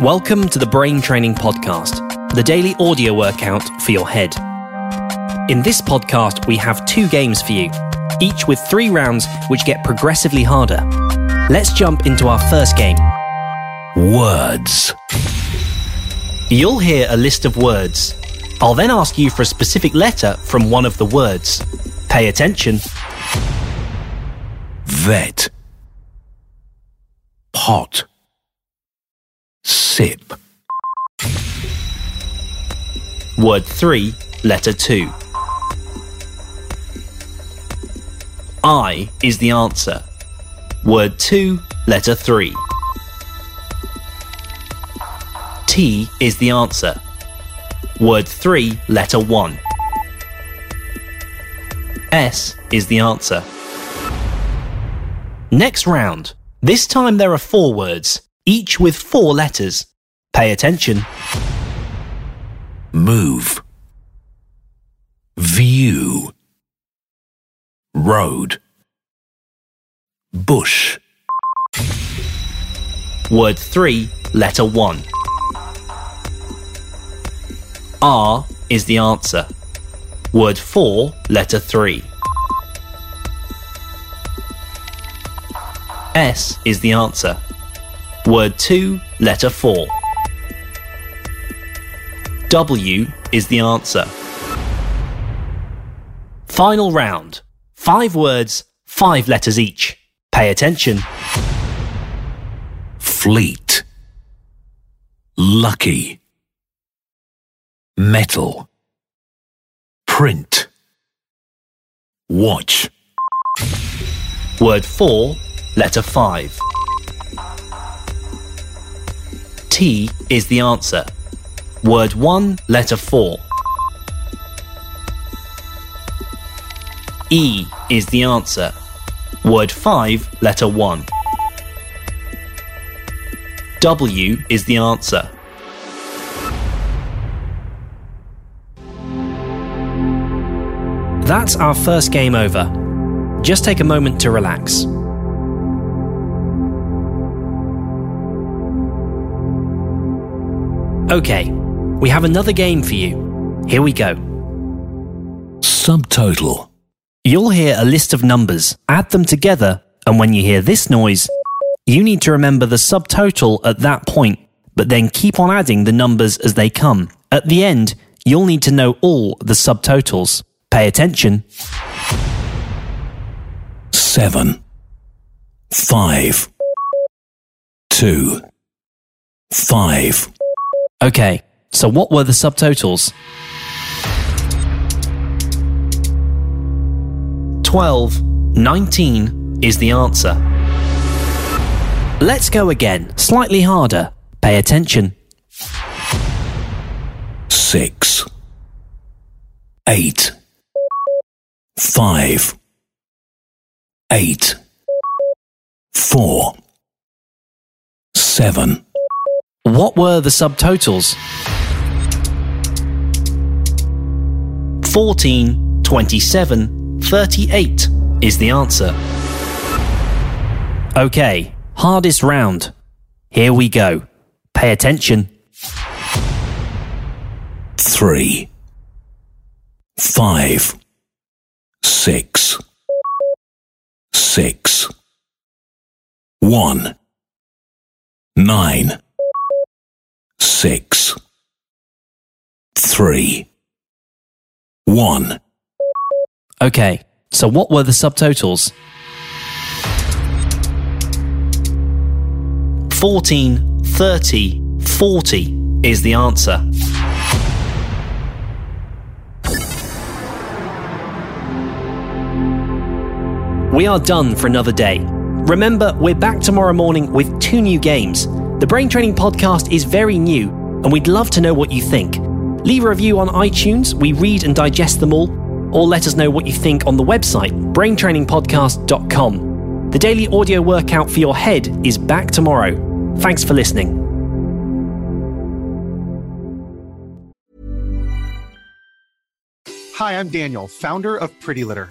Welcome to the Brain Training Podcast, the daily audio workout for your head. In this podcast, we have two games for you, each with three rounds which get progressively harder. Let's jump into our first game. Words. You'll hear a list of words. I'll then ask you for a specific letter from one of the words. Pay attention. Vet. Pot. Sip. Word 3, letter 2. I is the answer. Word 2, letter 3. T is the answer. Word 3, letter 1. S is the answer. Next round. This time there are four words, each with four letters. Pay attention. Move. View. Road. Bush. Word 3, letter 1. R is the answer. Word 4, letter 3. S is the answer. Word 2, letter 4. W is the answer. Final round. Five words, five letters each. Pay attention. Fleet. Lucky. Metal. Print. Watch. Word 4, letter 5. T is the answer. Word 1, letter 4. E is the answer. Word 5, letter 1. W is the answer. That's our first game over. Just take a moment to relax. Okay, we have another game for you. Here we go. Subtotal. You'll hear a list of numbers, add them together, and when you hear this noise, you need to remember the subtotal at that point, but then keep on adding the numbers as they come. At the end, you'll need to know all the subtotals. Pay attention. Seven. Five. Two. Five. Okay, so what were the subtotals? 12, 19 is the answer. Let's go again, slightly harder. Pay attention. Six. Eight. Five. Eight. Four. Seven. What were the subtotals? 14, 27, 38 is the answer. Okay, hardest round. Here we go. Pay attention. Three. Five. Six. Six. 1 9 6 3 1 Okay, so what were the subtotals? 14, 30, 40 is the answer. We are done for another day. Remember, we're back tomorrow morning with two new games. The Brain Training Podcast is very new, and we'd love to know what you think. Leave a review on iTunes, we read and digest them all, or let us know what you think on the website, braintrainingpodcast.com. The daily audio workout for your head is back tomorrow. Thanks for listening. Hi, I'm Daniel, founder of Pretty Litter.